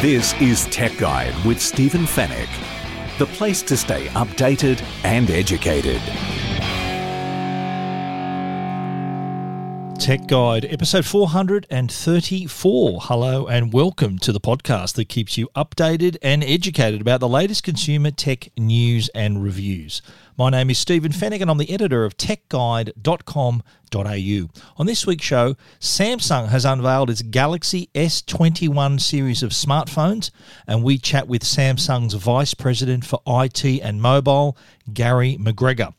This is Tech Guide with Stephen Fenech, the place to stay updated and educated. Tech Guide, episode 434. Hello and welcome to the podcast that keeps you updated and educated about the latest consumer tech news and reviews. My name is Stephen Fenech and I'm the editor of techguide.com.au. On this week's show, Samsung has unveiled its Galaxy S21 series of smartphones, and we chat with Samsung's Vice President for IT and Mobile, Garry McGregor.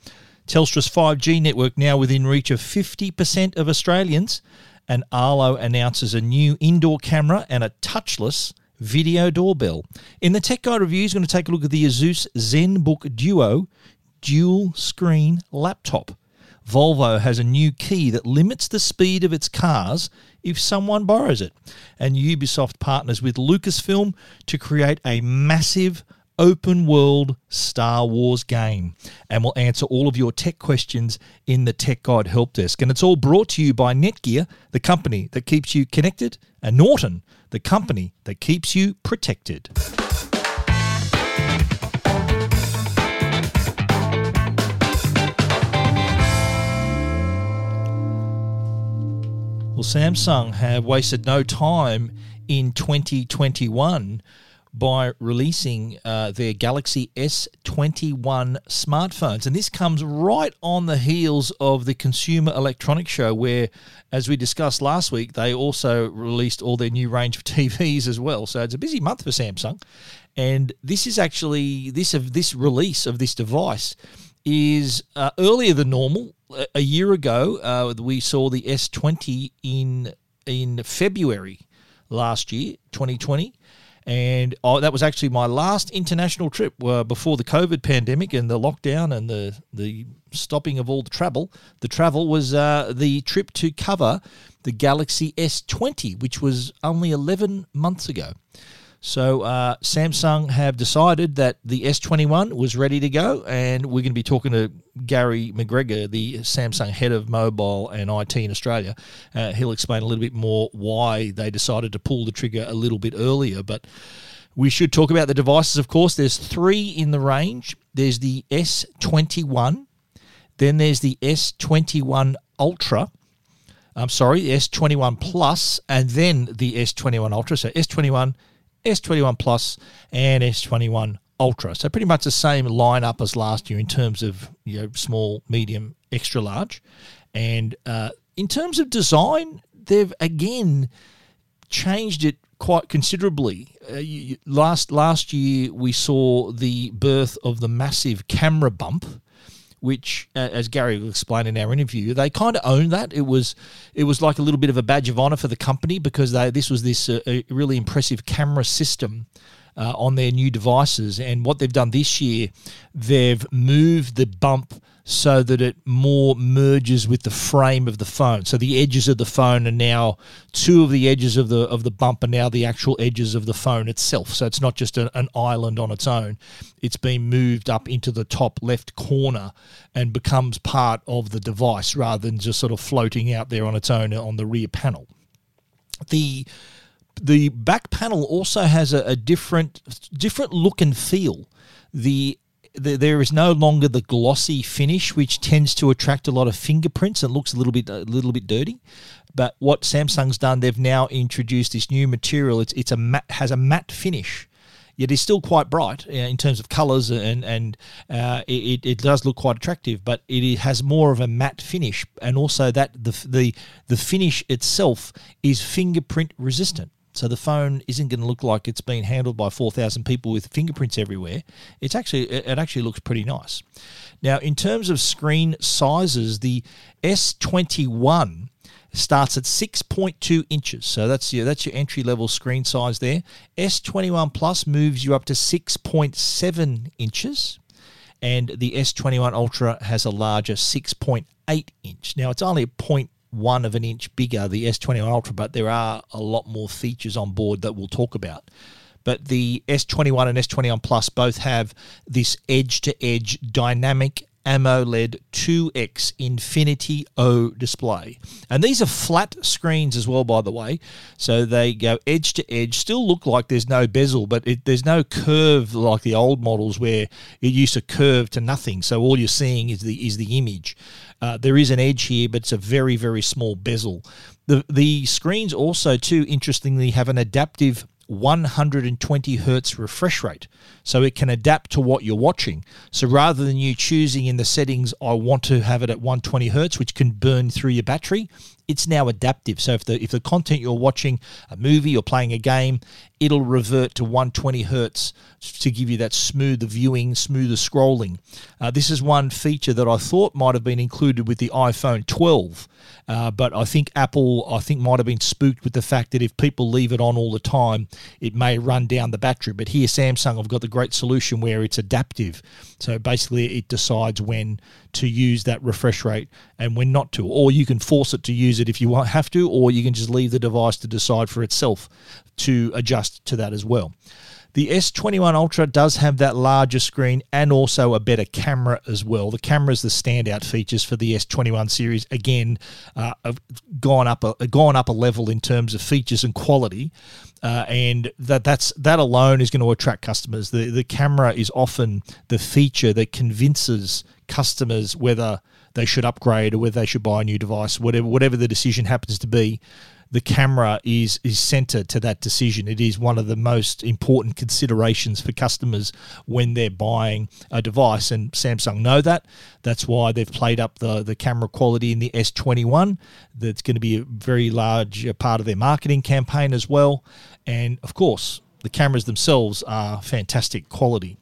Telstra's 5G network now within reach of 50% of Australians, and Arlo announces a new indoor camera and a touchless video doorbell. In the Tech Guide review, is going to take a look at the Asus ZenBook Duo dual screen laptop. Volvo has a new key that limits the speed of its cars if someone borrows it. And Ubisoft partners with Lucasfilm to create a massive open world Star Wars game. And we'll answer all of your tech questions in the Tech Guide Help Desk. And it's all brought to you by Netgear, the company that keeps you connected, and Norton, the company that keeps you protected. Well, Samsung have wasted no time in 2021 by releasing uh, their Galaxy S21 smartphones. And this comes right on the heels of the Consumer Electronics Show, where, as we discussed last week, they also released all their new range of TVs as well. So it's a busy month for Samsung. And this is actually this of this release of this device is uh, earlier than normal. A year ago, uh, we saw the S20 in in February last year, 2020. And oh, that was actually my last international trip uh, before the COVID pandemic and the lockdown and the, the stopping of all the travel. The travel was uh, the trip to cover the Galaxy S20, which was only 11 months ago. So uh, Samsung have decided that the S21 was ready to go, and we're going to be talking to Garry McGregor, the Samsung head of mobile and IT in Australia. Uh, he'll explain a little bit more why they decided to pull the trigger a little bit earlier, but. We should talk about the devices, of course. There's three in the range. There's the S21, then there's the S21 Ultra, I'm sorry, the S21 Plus, and then the S21 Ultra. So S21, S21 Plus, and S21 Ultra. So pretty much the same lineup as last year in terms of you know small, medium, extra large, and uh, in terms of design, they've again changed it quite considerably. Uh, you, last last year we saw the birth of the massive camera bump which, uh, as Garry will explain in our interview, they kind of owned that. It was it was like a little bit of a badge of honor for the company because they this was this uh, really impressive camera system. Uh, on their new devices, and what they've done this year, they've moved the bump so that it more merges with the frame of the phone. So the edges of the phone are now two of the edges of the of the bump are now the actual edges of the phone itself. So it's not just a, an island on its own. It's been moved up into the top left corner and becomes part of the device rather than just sort of floating out there on its own on the rear panel. The the back panel also has a, a different different look and feel. The there is no longer the glossy finish, which tends to attract a lot of fingerprints and looks a little bit a little bit dirty. But what Samsung's done, they've now introduced this new material. It's it's a matte, has a matte finish, yet is still quite bright uh, in terms of colours and and uh, it, it does look quite attractive. But it has more of a matte finish, and also that the the the finish itself is fingerprint resistant. So the phone isn't going to look like it's been handled by 4,000 people with fingerprints everywhere. It's actually it actually looks pretty nice. Now, in terms of screen sizes, the S21 starts at 6.2 inches. So that's your that's your entry level screen size there. S21 Plus moves you up to 6.7 inches and the S21 Ultra has a larger 6.8 inch. Now it's only a point one of an inch bigger, the S21 Ultra, but there are a lot more features on board that we'll talk about. But the S21 and S21 Plus both have this edge to edge dynamic AMOLED 2X Infinity O display. And these are flat screens as well, by the way. So they go edge to edge, still look like there's no bezel, but it, there's no curve like the old models where it used to curve to nothing. So all you're seeing is the is the image. Uh, there is an edge here, but it's a very very small bezel. The the screens also too interestingly have an adaptive 120 hertz refresh rate. So it can adapt to what you're watching. So rather than you choosing in the settings, I want to have it at 120 hertz, which can burn through your battery, it's now adaptive. So if the if the content you're watching, a movie or playing a game, it'll revert to 120 hertz to give you that smoother viewing, smoother scrolling. Uh, this is one feature that I thought might have been included with the iPhone 12, uh, but I think Apple I think might have been spooked with the fact that if people leave it on all the time, it may run down the battery. But here Samsung have got the great solution where it's adaptive. So basically, it decides when to use that refresh rate and when not to, or you can force it to use it if you have to, or you can just leave the device to decide for itself to adjust to that as well. The S21 Ultra does have that larger screen and also a better camera as well. The camera is the standout features for the S21 series. Again, uh, have gone up a gone up a level in terms of features and quality, uh, and that that's that alone is going to attract customers. The the camera is often the feature that convinces customers whether they should upgrade or whether they should buy a new device, whatever whatever the decision happens to be the camera is is centered to that decision. It is one of the most important considerations for customers when they're buying a device, and Samsung know that. That's why they've played up the the camera quality in the S21. That's going to be a very large uh, part of their marketing campaign as well, and of course, the cameras themselves are fantastic quality.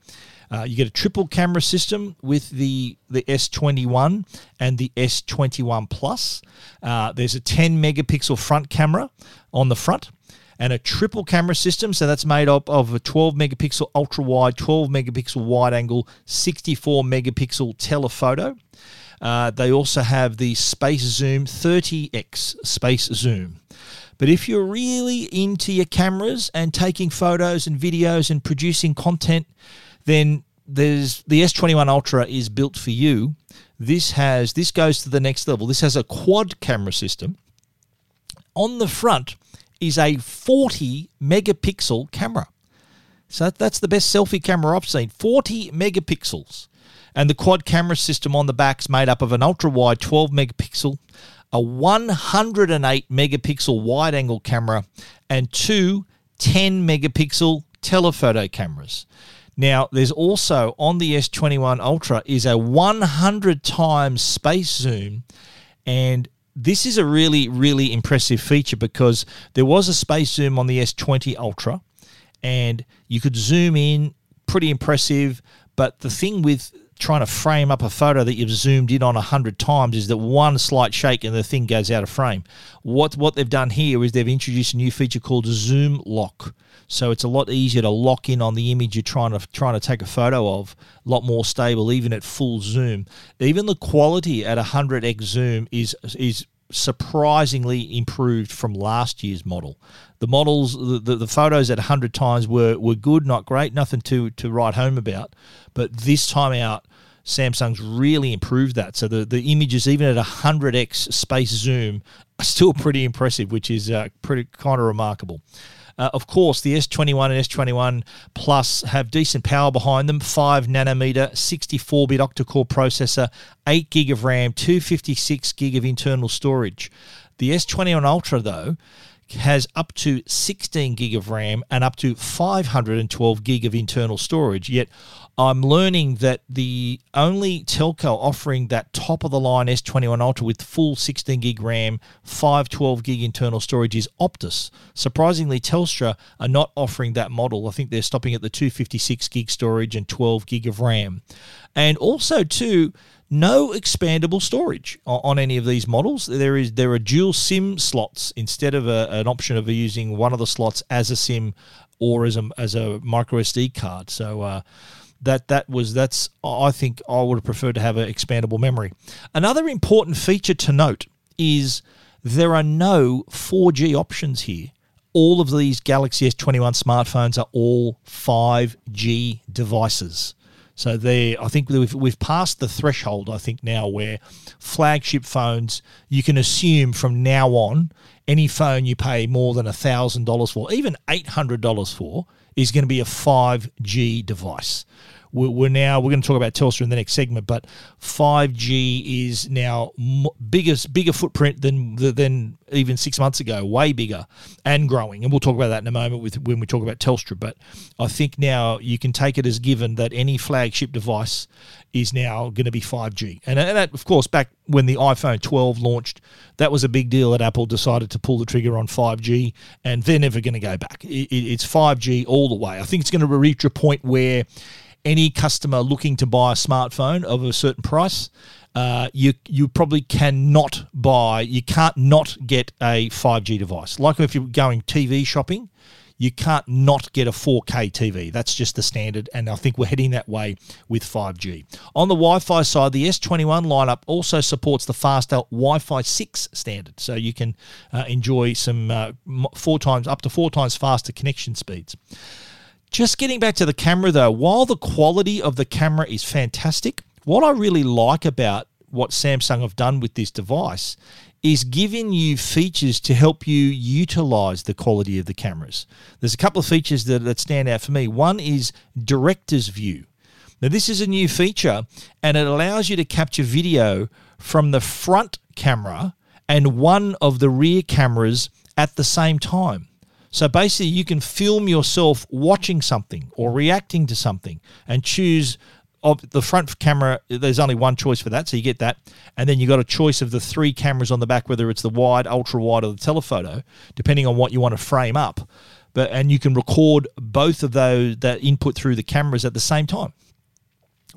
Uh, you get a triple camera system with the the S21 and the S21 Plus. Uh, there's a 10 megapixel front camera on the front and a triple camera system. So that's made up of a 12 megapixel ultra wide, 12 megapixel wide angle, 64 megapixel telephoto. Uh, they also have the Space Zoom 30x Space Zoom. But if you're really into your cameras and taking photos and videos and producing content, then there's the S21 Ultra is built for you. This has this goes to the next level. This has a quad camera system. On the front is a 40 megapixel camera. So that's the best selfie camera I've seen. 40 megapixels. And the quad camera system on the back is made up of an ultra wide 12 megapixel, a 108 megapixel wide angle camera, and two 10 megapixel telephoto cameras. Now, there's also on the S21 Ultra is a 100 times space zoom, and this is a really, really impressive feature because there was a space zoom on the S20 Ultra, and you could zoom in, pretty impressive. But the thing with trying to frame up a photo that you've zoomed in on a hundred times is that one slight shake and the thing goes out of frame. What what they've done here is they've introduced a new feature called Zoom Lock. So it's a lot easier to lock in on the image you're trying to trying to take a photo of. A lot more stable, even at full zoom. Even the quality at 100x zoom is is surprisingly improved from last year's model. The models, the, the, the, photos at 100 times were, were good, not great, nothing to, to write home about. But this time out, Samsung's really improved that. So the, the images, even at 100x space zoom, are still pretty impressive, which is uh, pretty kind of remarkable. Uh, of course, the S21 and S21 Plus have decent power behind them 5 nanometer, 64 bit octa core processor, 8 gig of RAM, 256 gig of internal storage. The S21 Ultra, though, has up to 16 gig of RAM and up to 512 gig of internal storage. Yet I'm learning that the only telco offering that top of the line S21 Ultra with full 16 gig RAM, 512 gig internal storage is Optus. Surprisingly, Telstra are not offering that model. I think they're stopping at the 256 gig storage and 12 gig of RAM. And also, too, no expandable storage on any of these models. There is there are dual SIM slots instead of a, an option of using one of the slots as a SIM or as a as a micro SD card. So. Uh, that that was that's I think I would have preferred to have an expandable memory. Another important feature to note is there are no 4G options here. All of these Galaxy S21 smartphones are all 5G devices. So there, I think we've, we've passed the threshold. I think now where flagship phones, you can assume from now on, any phone you pay more than thousand dollars for, even eight hundred dollars for, is going to be a five G device we're now we're going to talk about Telstra in the next segment, but 5G is now biggest bigger footprint than than even six months ago, way bigger and growing. And we'll talk about that in a moment with when we talk about Telstra. But I think now you can take it as given that any flagship device is now going to be 5G. And that, of course, back when the iPhone 12 launched, that was a big deal that Apple decided to pull the trigger on 5G, and they're never going to go back. it's 5G all the way. I think it's going to reach a point where any customer looking to buy a smartphone of a certain price, uh, you you probably cannot buy, you can't not get a 5G device. Like if you're going TV shopping, you can't not get a 4K TV. That's just the standard, and I think we're heading that way with 5G. On the Wi Fi side, the S21 lineup also supports the faster Wi Fi 6 standard, so you can uh, enjoy some uh, four times, up to four times faster connection speeds. Just getting back to the camera though, while the quality of the camera is fantastic, what I really like about what Samsung have done with this device is giving you features to help you utilize the quality of the cameras. There's a couple of features that, that stand out for me. One is director's view. Now, this is a new feature and it allows you to capture video from the front camera and one of the rear cameras at the same time. So basically, you can film yourself watching something or reacting to something and choose of the front camera. There's only one choice for that, so you get that, and then you've got a choice of the three cameras on the back, whether it's the wide, ultra wide, or the telephoto, depending on what you want to frame up. But and you can record both of those that input through the cameras at the same time.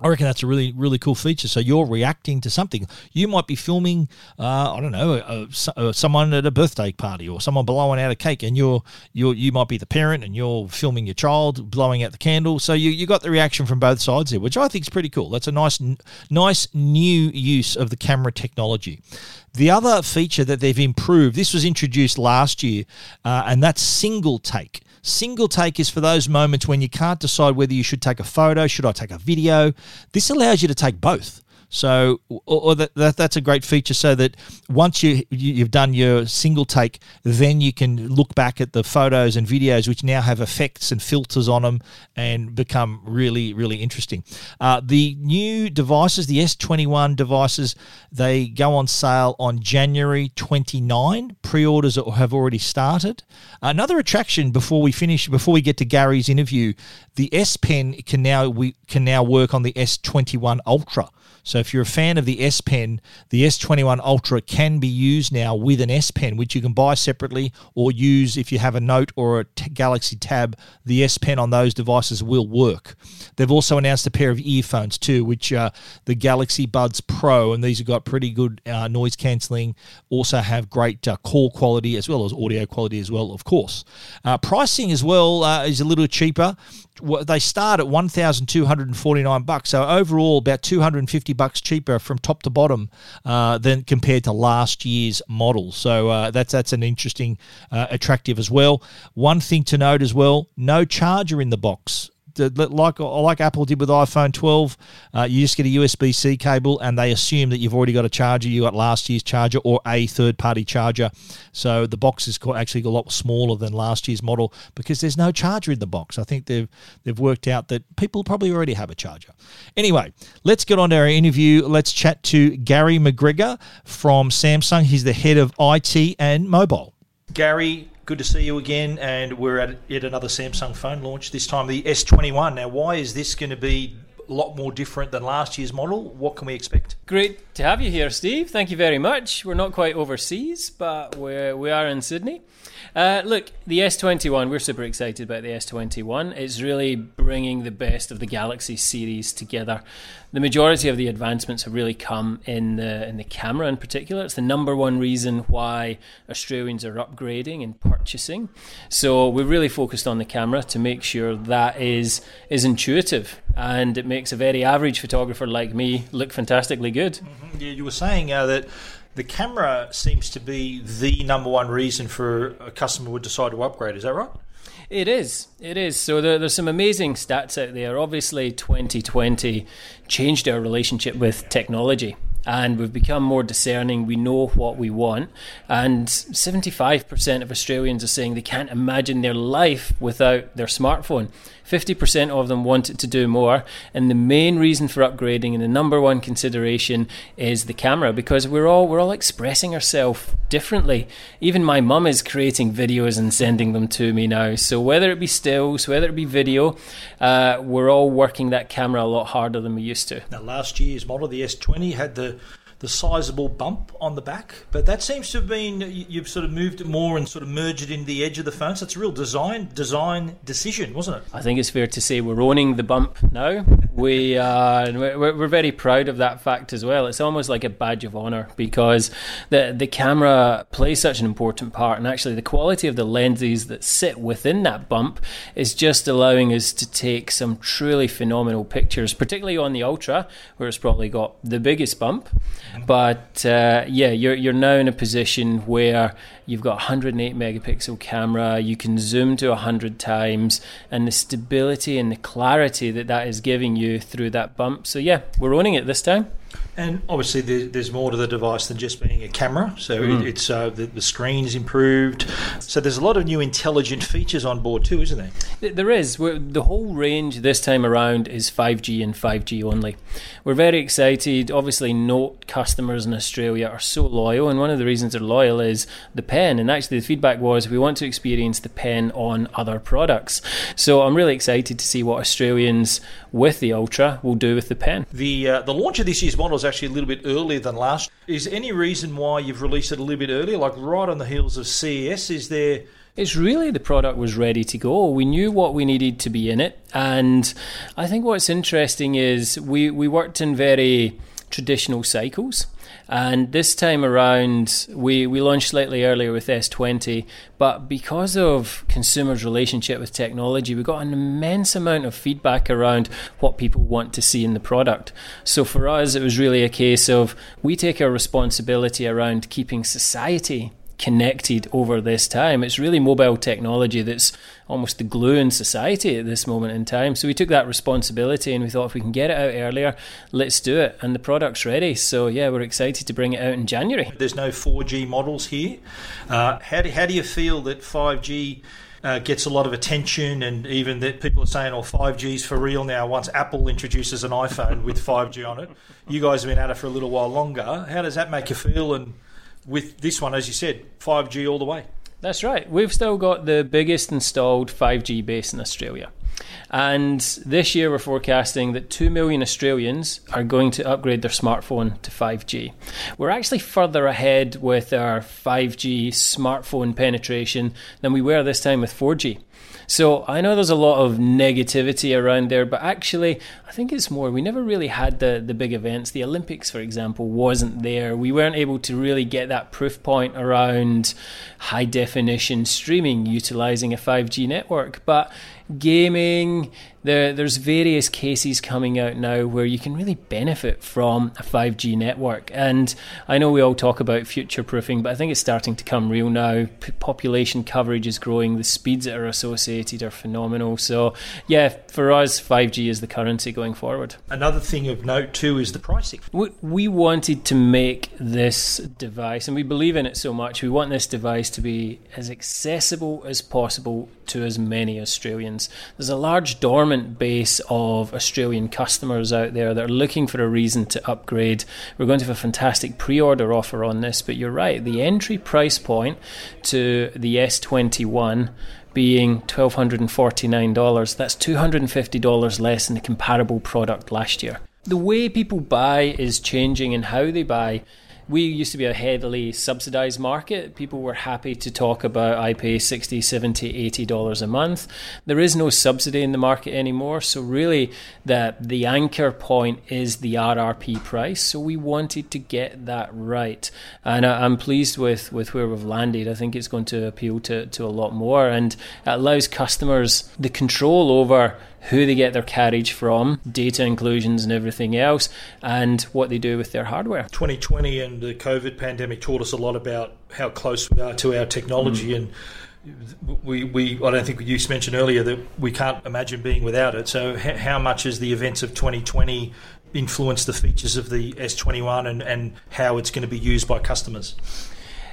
I reckon that's a really, really cool feature. So you're reacting to something. You might be filming, uh, I don't know, uh, uh, someone at a birthday party or someone blowing out a cake, and you're you you might be the parent and you're filming your child blowing out the candle. So you you got the reaction from both sides there, which I think is pretty cool. That's a nice, nice new use of the camera technology. The other feature that they've improved, this was introduced last year, uh, and that's single take. Single take is for those moments when you can't decide whether you should take a photo, should I take a video. This allows you to take both. So, or, or that, that, that's a great feature. So that once you, you have done your single take, then you can look back at the photos and videos, which now have effects and filters on them, and become really really interesting. Uh, the new devices, the S21 devices, they go on sale on January 29. Pre-orders have already started. Another attraction before we finish, before we get to Garry's interview, the S Pen can now we can now work on the S21 Ultra. So if you're a fan of the S Pen, the S21 Ultra can be used now with an S Pen, which you can buy separately or use if you have a Note or a t- Galaxy Tab. The S Pen on those devices will work. They've also announced a pair of earphones too, which are the Galaxy Buds Pro, and these have got pretty good uh, noise cancelling. Also have great uh, call quality as well as audio quality as well, of course. Uh, pricing as well uh, is a little cheaper they start at 1249 bucks. So overall about 250 bucks cheaper from top to bottom uh, than compared to last year's model. So uh, that's that's an interesting uh, attractive as well. One thing to note as well no charger in the box like like Apple did with iPhone 12, uh, you just get a USB C cable, and they assume that you've already got a charger. You got last year's charger or a third party charger. So the box is actually a lot smaller than last year's model because there's no charger in the box. I think they've they've worked out that people probably already have a charger. Anyway, let's get on to our interview. Let's chat to Garry McGregor from Samsung. He's the head of IT and mobile. Garry, good to see you again. And we're at yet another Samsung phone launch, this time the S21. Now, why is this going to be a lot more different than last year's model? What can we expect? Great to have you here, Steve. Thank you very much. We're not quite overseas, but we're, we are in Sydney. Uh, look, the S21, we're super excited about the S21. It's really bringing the best of the Galaxy series together. The majority of the advancements have really come in the in the camera in particular. It's the number one reason why Australians are upgrading and purchasing. So we're really focused on the camera to make sure that is is intuitive and it makes a very average photographer like me look fantastically good. Mm-hmm. Yeah, you were saying uh, that the camera seems to be the number one reason for a customer would decide to upgrade. Is that right? It is. It is. So there, there's some amazing stats out there. Obviously, 2020 changed our relationship with technology and we've become more discerning. We know what we want. And 75% of Australians are saying they can't imagine their life without their smartphone. 50% of them want to do more. And the main reason for upgrading and the number one consideration is the camera because we're all we're all expressing ourselves differently. Even my mum is creating videos and sending them to me now. So whether it be stills, whether it be video, uh, we're all working that camera a lot harder than we used to. Now last year's model, the S20, had the the sizable bump on the back, but that seems to have been you've sort of moved it more and sort of merged it into the edge of the phone. So it's a real design design decision, wasn't it? I think it's fair to say we're owning the bump now. We uh, we're, we're very proud of that fact as well. It's almost like a badge of honor because the the camera plays such an important part, and actually the quality of the lenses that sit within that bump is just allowing us to take some truly phenomenal pictures, particularly on the Ultra, where it's probably got the biggest bump. But uh, yeah, you're you're now in a position where you've got 108 megapixel camera, you can zoom to 100 times, and the stability and the clarity that that is giving you through that bump. So yeah, we're owning it this time. And obviously, there's more to the device than just being a camera. So mm. it's uh, the, the screen's improved. So there's a lot of new intelligent features on board too, isn't there? There is. The whole range this time around is 5G and 5G only. We're very excited. Obviously, Note customers in Australia are so loyal, and one of the reasons they're loyal is the pen. And actually, the feedback was we want to experience the pen on other products. So I'm really excited to see what Australians with the Ultra will do with the pen. The uh, the launch of this year's model is actually a little bit earlier than last. Is any reason why you've released it a little bit earlier, like right on the heels of CES? Is there it's really the product was ready to go. We knew what we needed to be in it, and I think what's interesting is we we worked in very traditional cycles. And this time around, we, we launched slightly earlier with S20, but because of consumers' relationship with technology, we got an immense amount of feedback around what people want to see in the product. So for us, it was really a case of we take our responsibility around keeping society connected over this time. It's really mobile technology that's almost the glue in society at this moment in time. So we took that responsibility and we thought if we can get it out earlier, let's do it. And the product's ready. So yeah, we're excited to bring it out in January. There's no 4G models here. Uh, how, do, how do you feel that 5G? Uh, gets a lot of attention, and even that people are saying, "Oh, 5G's for real now." Once Apple introduces an iPhone with 5G on it, you guys have been at it for a little while longer. How does that make you feel? And with this one, as you said, 5G all the way. That's right. We've still got the biggest installed 5G base in Australia. And this year, we're forecasting that 2 million Australians are going to upgrade their smartphone to 5G. We're actually further ahead with our 5G smartphone penetration than we were this time with 4G. So I know there's a lot of negativity around there, but actually, I think it's more we never really had the, the big events. The Olympics, for example, wasn't there. We weren't able to really get that proof point around high definition streaming utilizing a 5G network. But gaming, there, there's various cases coming out now where you can really benefit from a 5G network. And I know we all talk about future proofing, but I think it's starting to come real now. P- population coverage is growing, the speeds that are associated are phenomenal. So, yeah, for us, 5G is the currency going forward. Another thing of note, too, is the pricing. We, we wanted to make this device, and we believe in it so much, we want this device to be as accessible as possible to as many Australians. There's a large dormant base of Australian customers out there that are looking for a reason to upgrade. We're going to have a fantastic pre order offer on this, but you're right, the entry price point to the S21 being $1,249. That's $250 less than the comparable product last year. The way people buy is changing and how they buy we used to be a heavily subsidized market. People were happy to talk about I pay 60, 70, 80 dollars a month. There is no subsidy in the market anymore. So really that the anchor point is the RRP price. So we wanted to get that right. And I, am pleased with, with where we've landed. I think it's going to appeal to, to a lot more and it allows customers the control over who they get their carriage from, data inclusions and everything else, and what they do with their hardware. 2020 and the COVID pandemic taught us a lot about how close we are to our technology, mm. and we, we I don't think you mentioned earlier that we can't imagine being without it. So, how much has the events of 2020 influenced the features of the S21 and, and how it's going to be used by customers?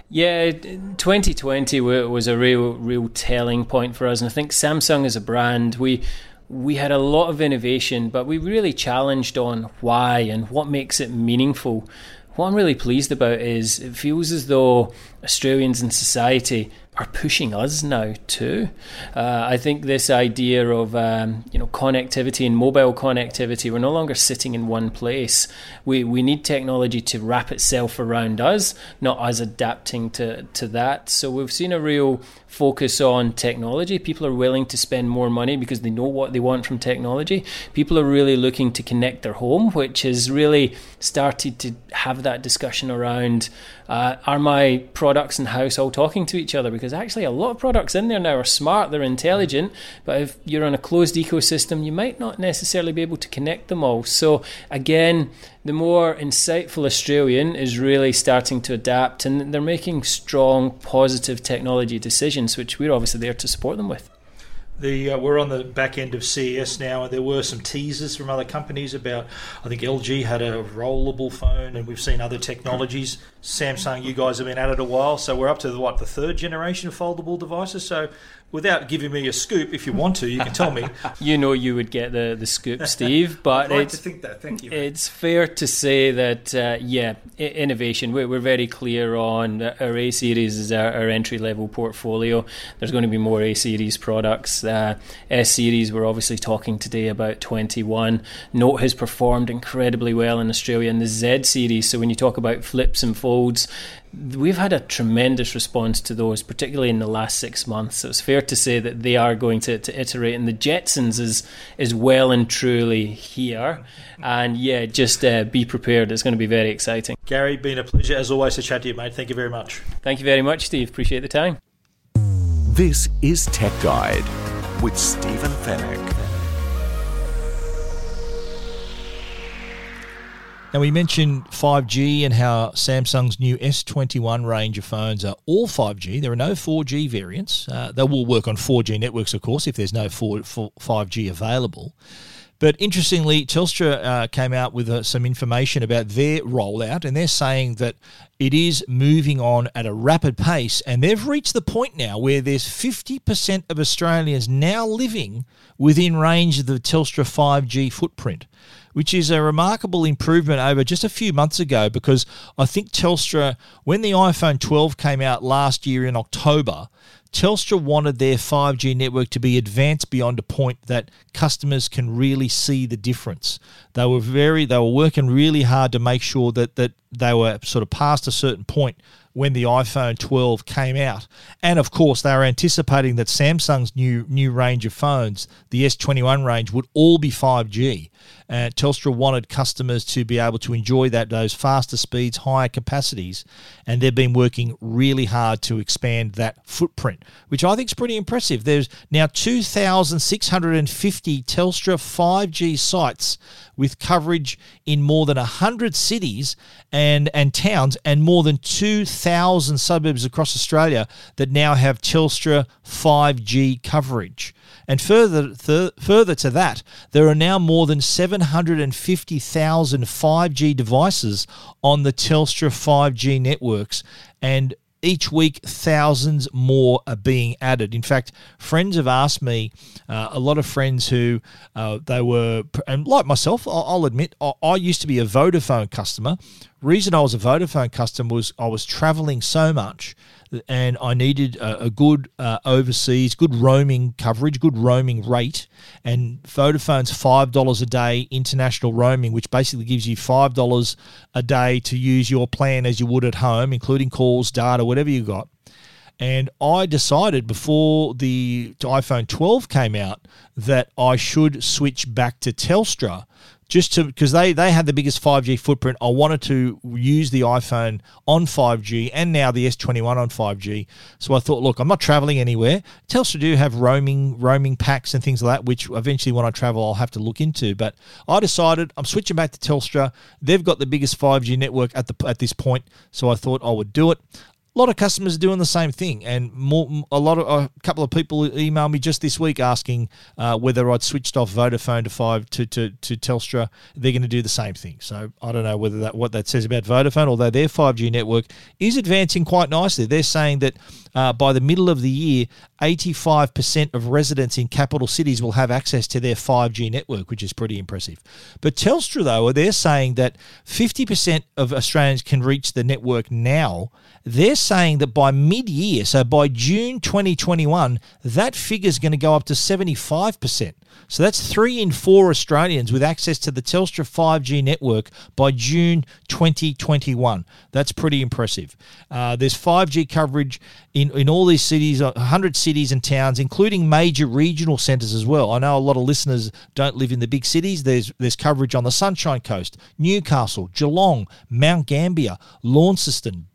Yeah, 2020 was a real, real telling point for us, and I think Samsung as a brand, we we had a lot of innovation, but we really challenged on why and what makes it meaningful. What I'm really pleased about is it feels as though Australians in society are pushing us now too. Uh, I think this idea of um, you know connectivity and mobile connectivity, we're no longer sitting in one place. We we need technology to wrap itself around us, not us adapting to to that. So we've seen a real focus on technology. People are willing to spend more money because they know what they want from technology. People are really looking to connect their home, which has really started to have that discussion around uh, are my products in house all talking to each other? Because actually, a lot of products in there now are smart, they're intelligent, but if you're on a closed ecosystem, you might not necessarily be able to connect them all. So, again, the more insightful Australian is really starting to adapt and they're making strong, positive technology decisions, which we're obviously there to support them with. The, uh, we're on the back end of CES now, and there were some teasers from other companies about. I think LG had a rollable phone, and we've seen other technologies. Samsung, you guys have been at it a while, so we're up to the, what the third generation of foldable devices. So without giving me a scoop, if you want to, you can tell me. you know, you would get the, the scoop, Steve. But like to think that. Thank you. It's fair to say that, uh, yeah, innovation. We're, we're, very clear on our A series is our, our, entry level portfolio. There's going to be more A series products. Uh, S series, we're obviously talking today about 21. Note has performed incredibly well in Australia in the Z series. So when you talk about flips and folds, we've had a tremendous response to those, particularly in the last six months. So it's fair to say that they are going to, to iterate, and the Jetsons is is well and truly here. And yeah, just uh, be prepared. It's going to be very exciting. Garry, been a pleasure as always to chat to you, mate. Thank you very much. Thank you very much, Steve. Appreciate the time. This is Tech Guide with Stephen Fenech. Now, we mentioned 5G and how Samsung's new S21 range of phones are all 5G. There are no 4G variants. Uh, they will work on 4G networks, of course, if there's no 4, 4 5G available. But interestingly, Telstra uh, came out with uh, some information about their rollout, and they're saying that it is moving on at a rapid pace, and they've reached the point now where there's 50% of Australians now living within range of the Telstra 5G footprint which is a remarkable improvement over just a few months ago because I think Telstra, when the iPhone 12 came out last year in October, Telstra wanted their 5G network to be advanced beyond a point that customers can really see the difference. They were very they were working really hard to make sure that that they were sort of past a certain point when the iPhone 12 came out. And of course, they were anticipating that Samsung's new new range of phones, the S21 range, would all be 5G. Uh, Telstra wanted customers to be able to enjoy that those faster speeds, higher capacities, and they've been working really hard to expand that footprint, which I think is pretty impressive. There's now 2,650 Telstra 5G sites with coverage in more than 100 cities and, and towns and more than 2,000 suburbs across Australia that now have Telstra 5G coverage. And further, th- further to that, there are now more than 750,000 5G devices on the Telstra 5G networks, and each week thousands more are being added. In fact friends have asked me uh, a lot of friends who uh, they were and like myself I'll, admit I, I, used to be a vodafone customer. Reason i was a vodafone customer was i was traveling so much and I needed a, a good uh, overseas, good roaming coverage, good roaming rate. And Vodafone's $5 a day international roaming, which basically gives you $5 a day to use your plan as you would at home, including calls, data, whatever you got. And I decided before the iPhone 12 came out that I should switch back to Telstra just to because they they had the biggest 5G footprint. I wanted to use the iPhone on 5G and now the S21 on 5G. So I thought, look, I'm not traveling anywhere. Telstra do have roaming roaming packs and things like that, which eventually when I travel I'll have to look into. But I decided I'm switching back to Telstra. They've got the biggest 5G network at the at this point, so I thought I would do it a lot of customers doing the same thing, and more, a lot of a couple of people emailed me just this week asking uh, whether I'd switched off Vodafone to five to, to, to Telstra. They're going to do the same thing. So I don't know whether that what that says about Vodafone, although their five G network is advancing quite nicely. They're saying that uh, by the middle of the year, 85% of residents in capital cities will have access to their 5G network, which is pretty impressive. But Telstra, though, they're saying that 50% of Australians can reach the network now. They're saying that by mid year, so by June 2021, that figure is going to go up to 75%. So that's three in four Australians with access to the Telstra 5G network by June 2021. That's pretty impressive. Uh, there's 5G coverage in, in all these cities, 100 cities and towns, including major regional centres as well. I know a lot of listeners don't live in the big cities. There's, there's coverage on the Sunshine Coast, Newcastle, Geelong, Mount Gambier, Launceston,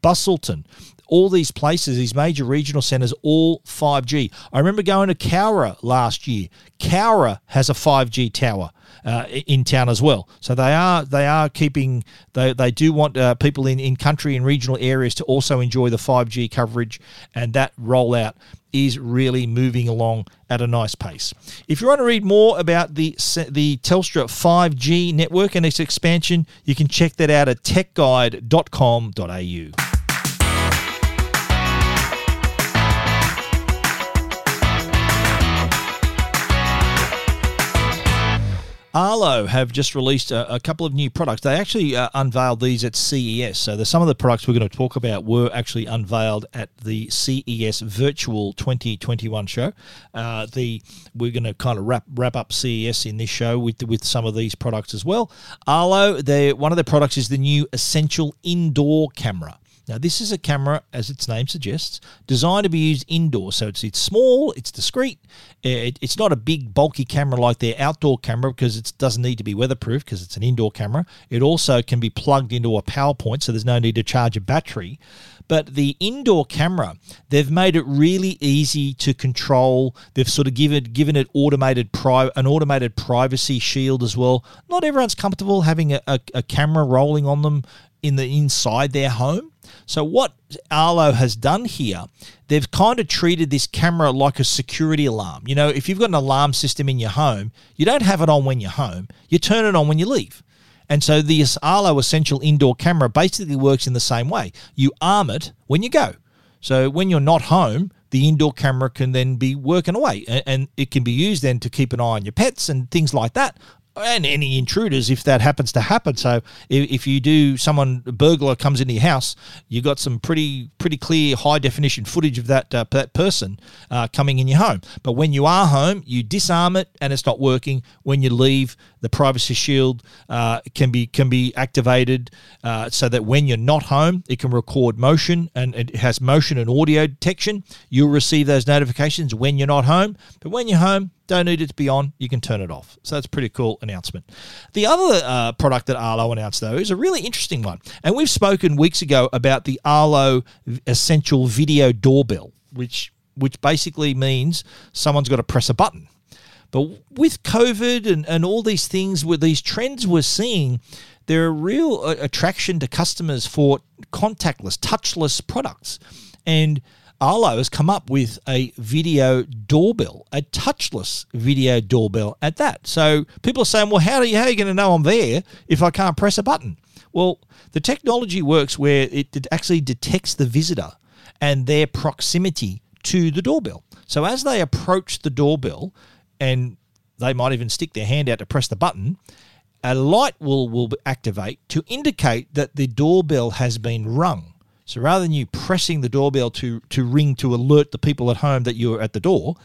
Busselton all these places, these major regional centres, all 5G. I remember going to Cowra last year. Cowra has a 5G tower. Uh, in town as well. So they are they are keeping they, they do want uh, people in, in country and regional areas to also enjoy the 5G coverage and that rollout is really moving along at a nice pace. If you want to read more about the the Telstra 5G network and its expansion, you can check that out at techguide.com.au. Arlo have just released a, a, couple of new products. They actually uh, unveiled these at CES. So the, some of the products we're going to talk about were actually unveiled at the CES Virtual 2021 show. Uh, the we're going to kind of wrap wrap up CES in this show with with some of these products as well. Arlo, one of their products is the new Essential Indoor Camera. Now, this is a camera, as its name suggests, designed to be used indoors. So it's, it's small, it's discreet. It, it's not a big, bulky camera like their outdoor camera because it doesn't need to be weatherproof because it's an indoor camera. It also can be plugged into a power point, so there's no need to charge a battery. But the indoor camera, they've made it really easy to control. They've sort of given given it automated pri- an automated privacy shield as well. Not everyone's comfortable having a, a, a camera rolling on them in the inside their home. So what Arlo has done here, they've kind of treated this camera like a security alarm. You know, if you've got an alarm system in your home, you don't have it on when you're home. You turn it on when you leave. And so the Arlo Essential indoor camera basically works in the same way. You arm it when you go. So when you're not home, the indoor camera can then be working away and it can be used then to keep an eye on your pets and things like that and any intruders if that happens to happen. So if, if you do, someone a burglar comes into your house, you've got some pretty pretty clear high definition footage of that uh, that person uh, coming in your home. But when you are home, you disarm it and it's not working. When you leave, the privacy shield uh, can be can be activated uh, so that when you're not home, it can record motion and it has motion and audio detection. You'll receive those notifications when you're not home. But when you're home, don't need it to be on. You can turn it off. So that's pretty cool announcement. The other uh, product that Arlo announced, though, is a really interesting one. And we've spoken weeks ago about the Arlo Essential Video Doorbell, which which basically means someone's got to press a button but with COVID and, and all these things, with these trends we're seeing, there are real uh, attraction to customers for contactless, touchless products. And Arlo has come up with a video doorbell, a touchless video doorbell at that. So people are saying, well, how, do you, how are you going to know I'm there if I can't press a button? Well, the technology works where it actually detects the visitor and their proximity to the doorbell. So as they approach the doorbell, and they might even stick their hand out to press the button, a light will, will activate to indicate that the doorbell has been rung. So rather than you pressing the doorbell to, to ring to alert the people at home that you're at the door,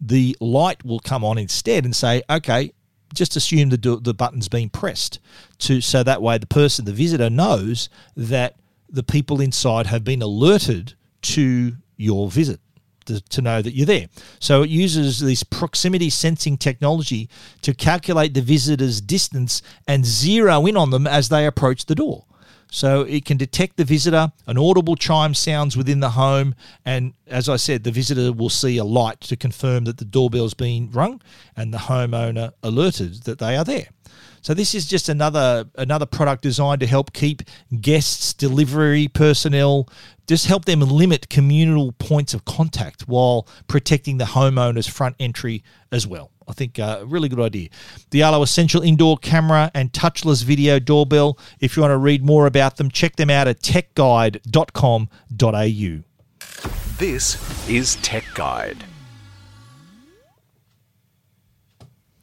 the light will come on instead and say, okay, just assume the, do- the button's been pressed to so that way the person, the visitor, knows that the people inside have been alerted to your visit. to, to know that you're there. So it uses this proximity sensing technology to calculate the visitor's distance and zero in on them as they approach the door. So it can detect the visitor, an audible chime sounds within the home, and as I said, the visitor will see a light to confirm that the doorbell's been rung and the homeowner alerted that they are there. So this is just another another product designed to help keep guests, delivery personnel, just help them limit communal points of contact while protecting the homeowner's front entry as well. I think uh, a uh, really good idea. The Arlo Essential Indoor Camera and Touchless Video Doorbell. If you want to read more about them, check them out at techguide.com.au. This is Tech Guide.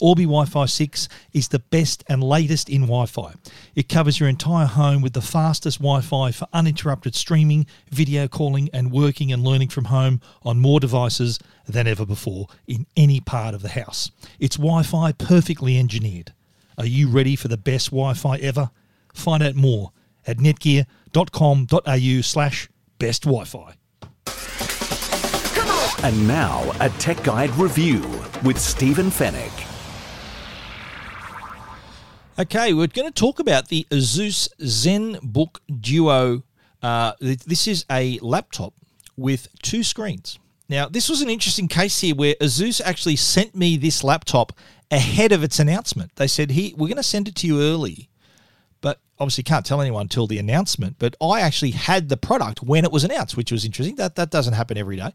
Orbi Wi Fi 6 is the best and latest in Wi Fi. It covers your entire home with the fastest Wi Fi for uninterrupted streaming, video calling, and working and learning from home on more devices than ever before in any part of the house. It's Wi Fi perfectly engineered. Are you ready for the best Wi Fi ever? Find out more at netgear.com.au slash best Wi Fi. And now, a Tech Guide review with Stephen Fenech. Okay, we're going to talk about the Asus ZenBook Duo. Uh, this is a laptop with two screens. Now, this was an interesting case here where Asus actually sent me this laptop ahead of its announcement. They said, "Here, we're going to send it to you early." But obviously can't tell anyone until the announcement. But I actually had the product when it was announced, which was interesting. That that doesn't happen every day.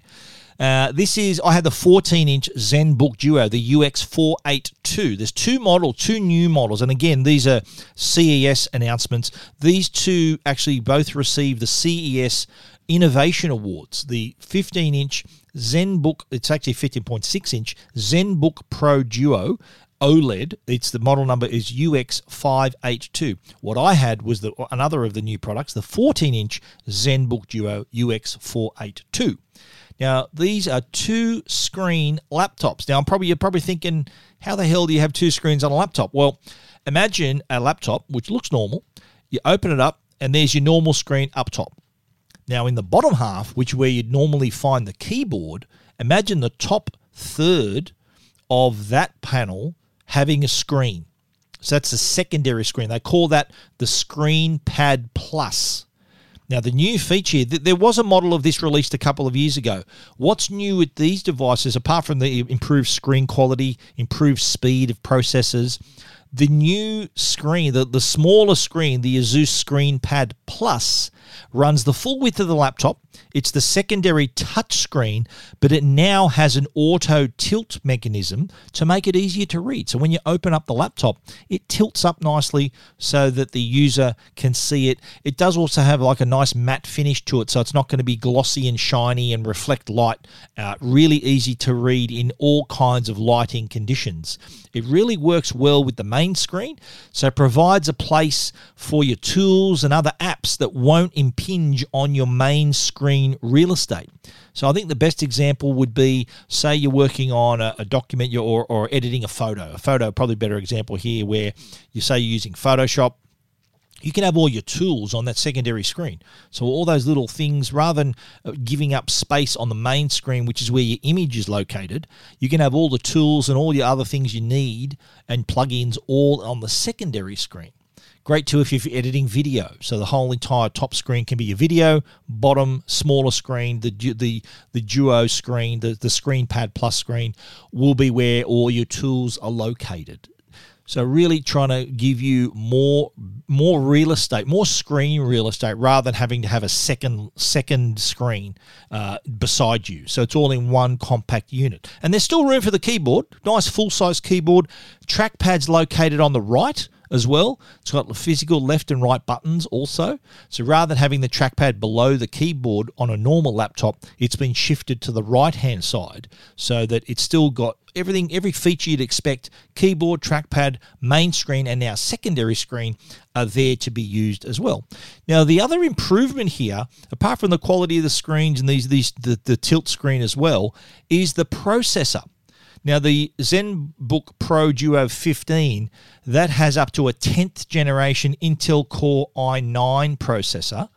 Uh, this is I had the 14 inch ZenBook Duo, the UX482. There's two models, two new models, and again these are CES announcements. These two actually both received the CES Innovation Awards. The 15 inch ZenBook, it's actually 15.6 inch ZenBook Pro Duo OLED. It's the model number is UX582. What I had was the another of the new products, the 14 inch ZenBook Duo UX482. Now, these are two screen laptops. Now, I'm probably you're probably thinking, how the hell do you have two screens on a laptop? Well, imagine a laptop which looks normal. You open it up, and there's your normal screen up top. Now, in the bottom half, which where you'd normally find the keyboard, imagine the top third of that panel having a screen. So that's a secondary screen. They call that the Screen Pad Plus. Now, the new feature, there was a model of this released a couple of years ago. What's new with these devices, apart from the improved screen quality, improved speed of processors, the new screen, the, the smaller screen, the Asus Screen Pad Plus, runs the full width of the laptop. It's the secondary touch screen, but it now has an auto tilt mechanism to make it easier to read. So when you open up the laptop, it tilts up nicely so that the user can see it. It does also have like a nice matte finish to it, so it's not going to be glossy and shiny and reflect light. Uh, really easy to read in all kinds of lighting conditions. It really works well with the main screen, so provides a place for your tools and other apps that won't impinge on your main screen real estate. So I think the best example would be, say, you're working on a, a document or, or editing a photo. A photo, probably better example here, where you say you're using Photoshop you can have all your tools on that secondary screen. So all those little things, rather than uh, giving up space on the main screen, which is where your image is located, you can have all the tools and all your other things you need and plugins all on the secondary screen. Great too if you're editing video. So the whole entire top screen can be your video, bottom smaller screen, the the the Duo screen, the the Screen Pad Plus screen will be where all your tools are located. So really trying to give you more more real estate, more screen real estate, rather than having to have a second second screen uh, beside you. So it's all in one compact unit, and there's still room for the keyboard. Nice full size keyboard. Trackpad's located on the right as well. It's got the physical left and right buttons also. So rather than having the trackpad below the keyboard on a normal laptop, it's been shifted to the right hand side so that it's still got everything, every feature you'd expect keyboard, trackpad, main screen, and now secondary screen are there to be used as well. Now, the other improvement here, apart from the quality of the screens and these, these the, the tilt screen as well, is the processor. Now, the ZenBook Pro Duo 15 that has up to a 10th generation Intel Core i9 processor,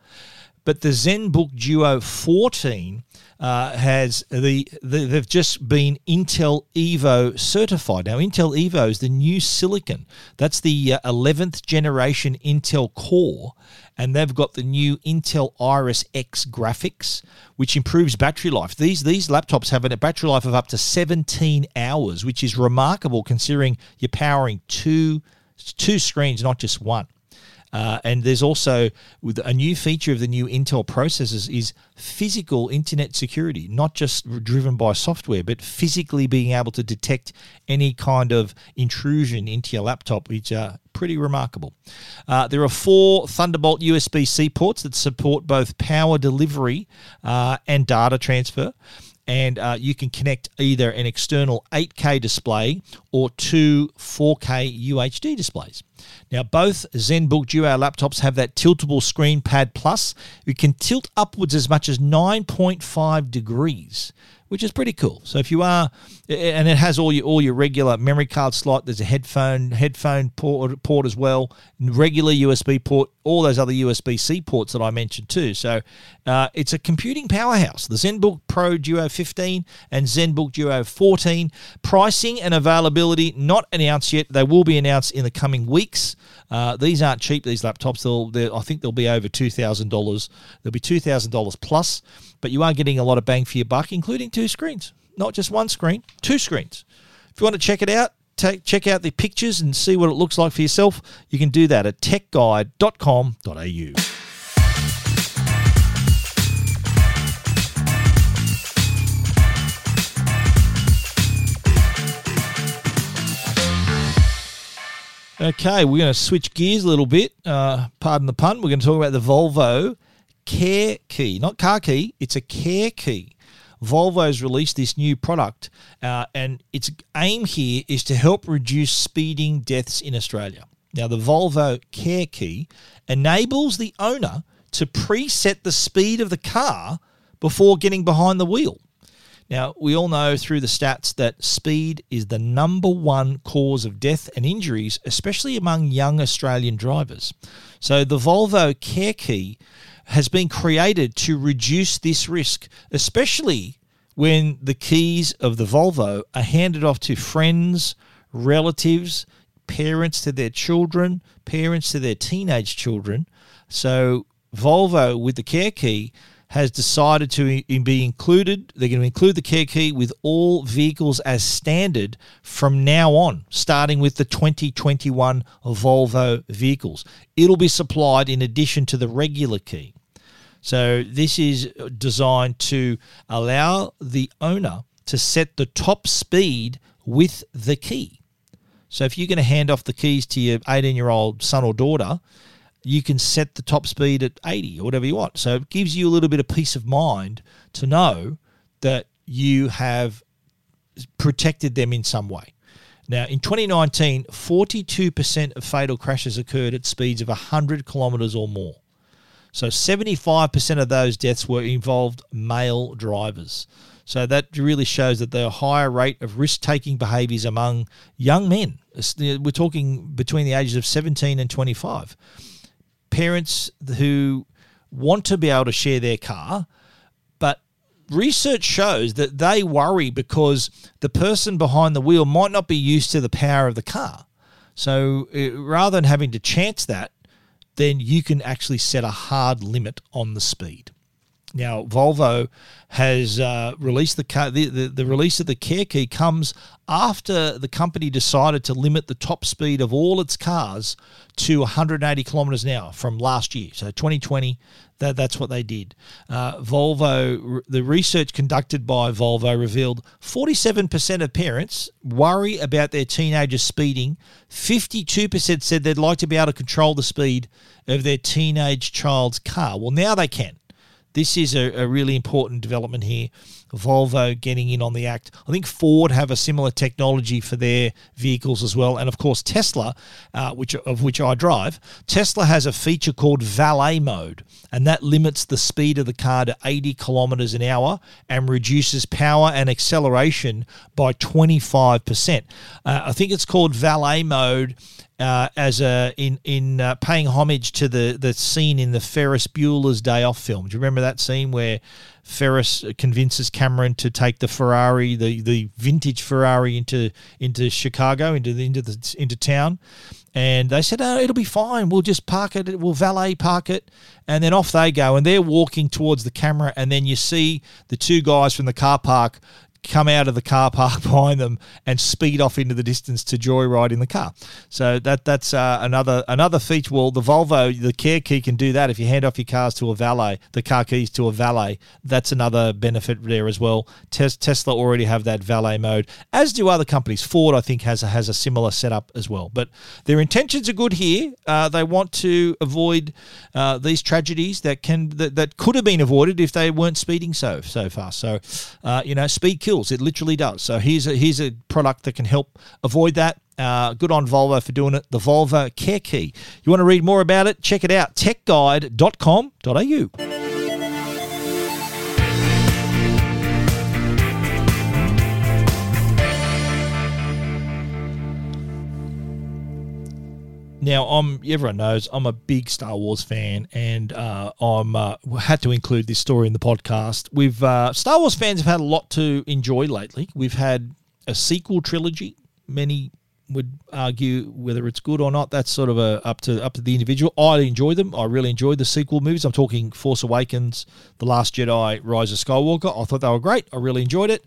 but the ZenBook Duo 14 uh, has the, the, they've just been Intel Evo certified. Now, Intel Evo is the new silicon. That's the uh, 11th generation Intel Core, and they've got the new Intel Iris X graphics, which improves battery life. These these laptops have a battery life of up to 17 hours, which is remarkable considering you're powering two two screens, not just one. Uh, and there's also a new feature of the new Intel processors is physical internet security, not just driven by software, but physically being able to detect any kind of intrusion into your laptop, which are pretty remarkable. Uh, there are four Thunderbolt USB C ports that support both power delivery uh, and data transfer and uh, you can connect either an external 8K display or two 4K UHD displays. Now, both ZenBook Duo laptops have that tiltable screen pad plus. It can tilt upwards as much as 9.5 degrees which is pretty cool. So if you are, and it has all your all your regular memory card slot. There's a headphone headphone port port as well, regular USB port, all those other USB C ports that I mentioned too. So uh, it's a computing powerhouse. The ZenBook Pro Duo 15 and ZenBook Duo 14. Pricing and availability not announced yet. They will be announced in the coming weeks. Uh, these aren't cheap. These laptops. They'll, I think they'll be over two thousand dollars. They'll be two thousand dollars plus but you are getting a lot of bang for your buck, including two screens, not just one screen, two screens. If you want to check it out, take, check out the pictures and see what it looks like for yourself, you can do that at techguide.com.au. Okay, we're going to switch gears a little bit. Uh, pardon the pun. We're going to talk about the Volvo Care Key, not car key, it's a Care Key. Volvo's released this new product, uh, and its aim here is to help reduce speeding deaths in Australia. Now, the Volvo Care Key enables the owner to preset the speed of the car before getting behind the wheel. Now, we all know through the stats that speed is the number one cause of death and injuries, especially among young Australian drivers. So, the Volvo Care Key has been created to reduce this risk, especially when the keys of the Volvo are handed off to friends, relatives, parents to their children, parents to their teenage children. So, Volvo with the care key has decided to be included. They're going to include the care key with all vehicles as standard from now on, starting with the 2021 Volvo vehicles. It'll be supplied in addition to the regular key. So this is designed to allow the owner to set the top speed with the key. So if you're going to hand off the keys to your 18 year old son or daughter, you can set the top speed at 80 or whatever you want. So it gives you a little bit of peace of mind to know that you have protected them in some way. Now, in 2019, 42% of fatal crashes occurred at speeds of 100 kilometres or more. So 75% of those deaths were involved male drivers. So that really shows that there are higher rate of risk taking behaviours among young men. We're talking between the ages of 17 and 25. Parents who want to be able to share their car, but research shows that they worry because the person behind the wheel might not be used to the power of the car. So uh, rather than having to chance that, then you can actually set a hard limit on the speed. Now, Volvo has uh, released the, car, the, the the release of the Care Key comes after the company decided to limit the top speed of all its cars to 180 kilometers an hour from last year. So 2020, that that's what they did. Uh, Volvo, the research conducted by Volvo revealed 47% of parents worry about their teenagers speeding. 52% said they'd like to be able to control the speed of their teenage child's car. Well, now they can. This is a, a, really important development here. Volvo getting in on the act. I think Ford have a similar technology for their vehicles as well, and of course Tesla, uh, which of which I drive. Tesla has a feature called valet mode, and that limits the speed of the car to 80 kilometers an hour and reduces power and acceleration by 25%. Uh, I think it's called valet mode uh, as a in in uh, paying homage to the the scene in the Ferris Bueller's Day Off film. Do you remember that scene where Ferris convinces Cameron to take the Ferrari, the the vintage Ferrari, into into Chicago, into the into the into town, and they said, "Oh, it'll be fine. We'll just park it. We'll valet park it." And then off they go, and they're walking towards the camera, and then you see the two guys from the car park come out of the car park behind them and speed off into the distance to joyride in the car. So that that's uh, another another feature. Well, the Volvo, the Care Key can do that if you hand off your cars to a valet, the car keys to a valet. That's another benefit there as well. Tes- Tesla already have that valet mode, as do other companies. Ford, I think, has a, has a similar setup as well. But their intentions are good here. Uh, they want to avoid uh, these tragedies that can that, that could have been avoided if they weren't speeding so so fast. So, uh, you know, speed kills It literally does. So here's a, here's a product that can help avoid that. Uh, good on Volvo for doing it. The Volvo Care Key. You want to read more about it? Check it out. techguide.com.au. Now, I'm everyone knows I'm a big Star Wars fan, and uh, I'm uh, had to include this story in the podcast. We've uh, Star Wars fans have had a lot to enjoy lately. We've had a sequel trilogy. Many would argue whether it's good or not. That's sort of a, up to up to the individual. I enjoy them. I really enjoyed the sequel movies. I'm talking Force Awakens, The Last Jedi, Rise of Skywalker. I thought they were great. I really enjoyed it.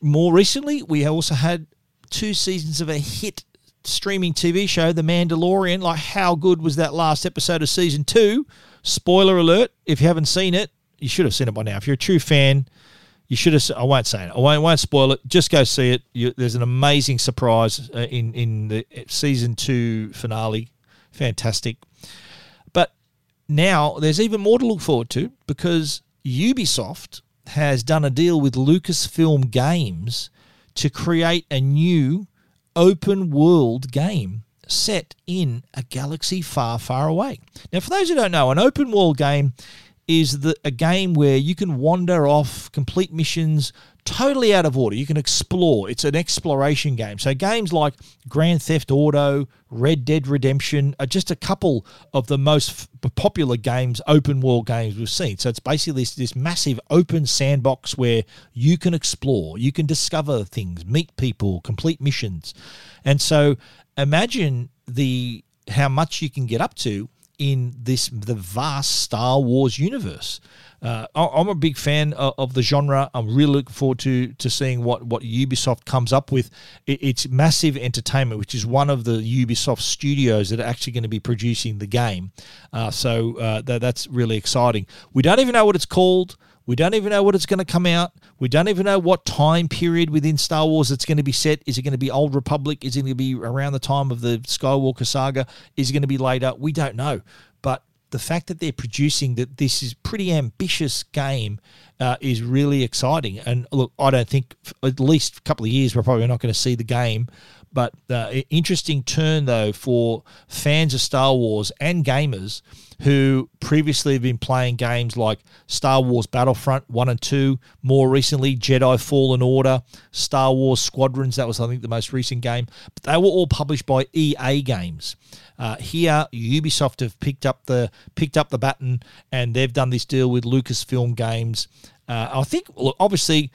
More recently, we also had two seasons of a hit streaming TV show, The Mandalorian. Like, how good was that last episode of season two? Spoiler alert: if you haven't seen it, you should have seen it by now. If you're a true fan, you should have. I won't say it. I won't, won't spoil it. Just go see it. You, there's an amazing surprise uh, in in the season two finale. Fantastic. But now there's even more to look forward to because Ubisoft has done a deal with Lucasfilm Games to create a new open world game set in a galaxy far, far away. Now, for those who don't know, an open world game is the, a game where you can wander off, complete missions totally out of order. You can explore. It's an exploration game. So games like Grand Theft Auto, Red Dead Redemption are just a couple of the most f- popular games, open world games we've seen. So it's basically this, this massive open sandbox where you can explore, you can discover things, meet people, complete missions. And so imagine the how much you can get up to in this the vast Star Wars universe. Uh, I'm a big fan of, the genre. I'm really looking forward to to seeing what, what Ubisoft comes up with. it's massive entertainment, which is one of the Ubisoft studios that are actually going to be producing the game. Uh, so uh, that, that's really exciting. We don't even know what it's called. We don't even know what it's going to come out. We don't even know what time period within Star Wars it's going to be set. Is it going to be Old Republic? Is it going to be around the time of the Skywalker saga? Is it going to be later? We don't know. But the fact that they're producing that this is pretty ambitious game uh, is really exciting. And look, I don't think at least a couple of years we're probably not going to see the game. But uh, interesting turn though for fans of Star Wars and gamers who previously have been playing games like Star Wars Battlefront 1 and 2, more recently Jedi Fallen Order, Star Wars Squadrons, that was I think the most recent game, but they were all published by EA Games. Uh, here, Ubisoft have picked up the picked up the baton, and they've done this deal with Lucasfilm Games. Uh, I think, obviously,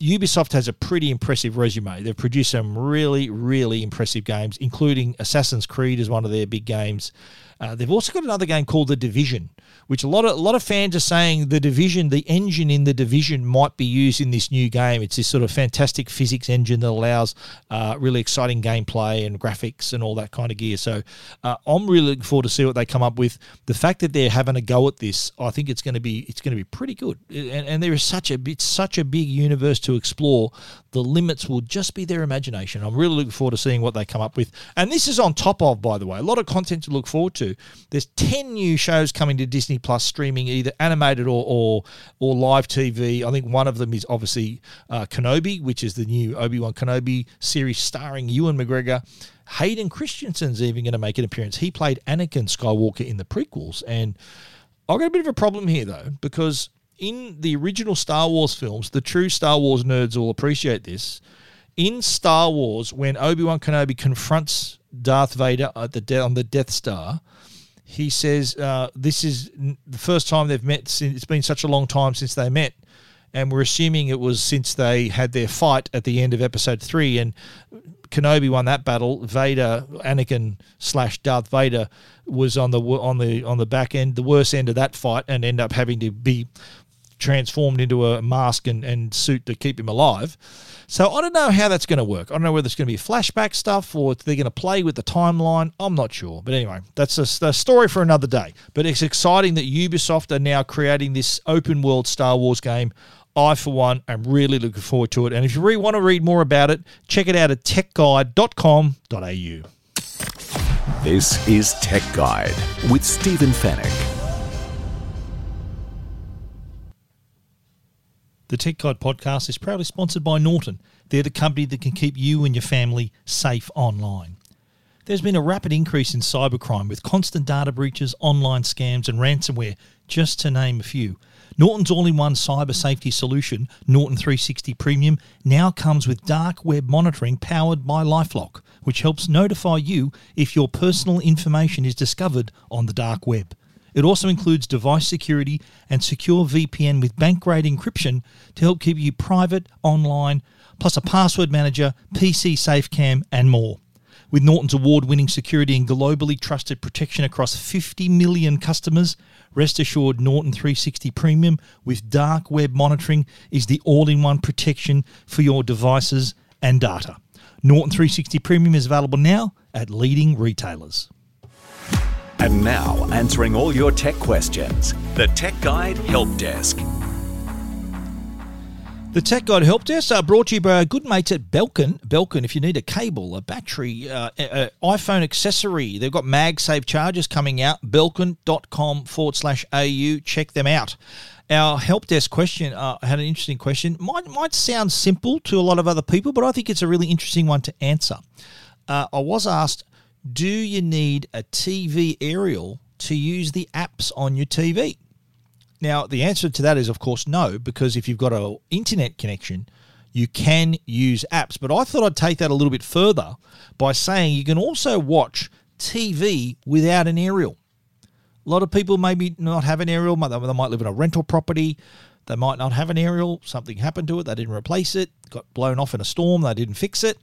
Ubisoft has a pretty impressive resume. They've produced some really, really impressive games, including Assassin's Creed as one of their big games. Uh, they've also got another game called The Division, which a lot of a lot of fans are saying the Division, the engine in the Division, might be used in this new game. It's this sort of fantastic physics engine that allows uh, really exciting gameplay and graphics and all that kind of gear. So uh, I'm really looking forward to see what they come up with. The fact that they're having a go at this, I think it's going to be it's going to be pretty good. And, and there is such a it's such a big universe to explore. The limits will just be their imagination. I'm really looking forward to seeing what they come up with. And this is on top of, by the way, a lot of content to look forward to. There's 10 new shows coming to Disney Plus streaming, either animated or or, or live TV. I think one of them is obviously uh, Kenobi, which is the new Obi Wan Kenobi series starring Ewan McGregor. Hayden Christensen's even going to make an appearance. He played Anakin Skywalker in the prequels. And I've got a bit of a problem here, though, because in the original Star Wars films, the true Star Wars nerds will appreciate this. In Star Wars, when Obi Wan Kenobi confronts Darth Vader at the de- on the Death Star, he says, uh, "This is the first time they've met. Since, it's been such a long time since they met." And we're assuming it was since they had their fight at the end of episode three. And Kenobi won that battle. Vader, Anakin slash Darth Vader, was on the on the on the back end, the worst end of that fight, and end up having to be transformed into a mask and, and suit to keep him alive. So I don't know how that's going to work. I don't know whether it's going to be flashback stuff or they're going to play with the timeline. I'm not sure. But anyway, that's a, a, story for another day. But it's exciting that Ubisoft are now creating this open world Star Wars game. I, for one, am really looking forward to it. And if you really want to read more about it, check it out at techguide.com.au. This is Tech Guide with Stephen Fenech. The Tech Guide podcast is proudly sponsored by Norton. They're the company that can keep you and your family safe online. There's been a rapid increase in cybercrime with constant data breaches, online scams, and ransomware, just to name a few. Norton's all in one cyber safety solution, Norton 360 Premium, now comes with dark web monitoring powered by Lifelock, which helps notify you if your personal information is discovered on the dark web. It also includes device security and secure VPN with bank grade encryption to help keep you private online, plus a password manager, PC SafeCam, and more. With Norton's award winning security and globally trusted protection across 50 million customers, rest assured Norton 360 Premium with dark web monitoring is the all in one protection for your devices and data. Norton 360 Premium is available now at leading retailers. And now, answering all your tech questions, the Tech Guide Help Desk. The Tech Guide Help Desk are brought to you by our good mates at Belkin. Belkin, if you need a cable, a battery, uh, iPhone accessory, they've got MagSafe chargers coming out. Belkin.com forward slash AU. Check them out. Our help desk question uh, had an interesting question. Might might sound simple to a lot of other people, but I think it's a really interesting one to answer. Uh, I was asked, do you need a TV aerial to use the apps on your TV? Now, the answer to that is, of course, no, because if you've got an internet connection, you can use apps. But I thought I'd take that a little bit further by saying you can also watch TV without an aerial. A lot of people maybe not have an aerial, they might live in a rental property. They might not have an aerial. Something happened to it. They didn't replace it. Got blown off in a storm. They didn't fix it.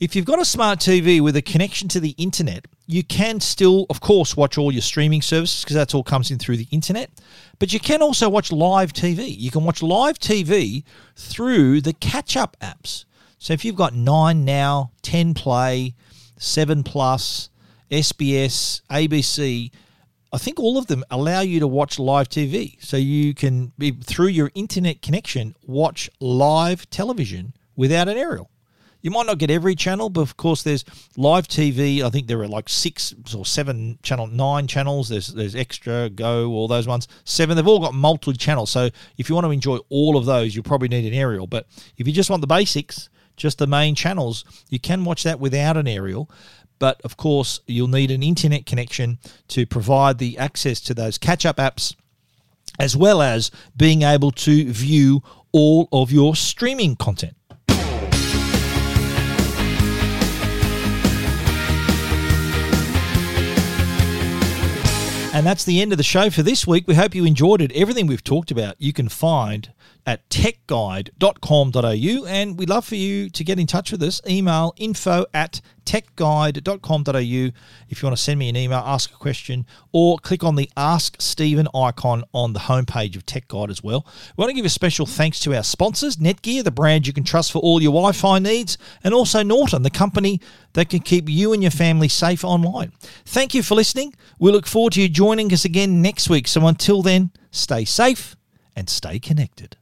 If you've got a smart TV with a connection to the internet, you can still, of course, watch all your streaming services because that's all comes in through the internet. But you can also watch live TV. You can watch live TV through the catch up apps. So if you've got 9 Now, 10 Play, 7 Plus, SBS, ABC, I think all of them allow you to watch live TV. So you can, eh, through your internet connection, watch live television without an aerial. You might not get every channel, but of course there's live TV. I think there are like six or seven channel, nine channels. There's there's extra, go, all those ones. Seven. They've all got multiple channels. So if you want to enjoy all of those, you'll probably need an aerial. But if you just want the basics, just the main channels, you can watch that without an aerial. But of course, you'll need an internet connection to provide the access to those catch up apps, as well as being able to view all of your streaming content. And that's the end of the show for this week. We hope you enjoyed it. Everything we've talked about, you can find at techguide.com.au. And we'd love for you to get in touch with us. Email info at techguide.com.au if you want to send me an email, ask a question, or click on the Ask Stephen icon on the homepage of Tech Guide as well. We want to give a special thanks to our sponsors, Netgear, the brand you can trust for all your Wi Fi needs, and also Norton, the company that can keep you and your family safe online. Thank you for listening. We look forward to you joining us again next week. So until then, stay safe and stay connected.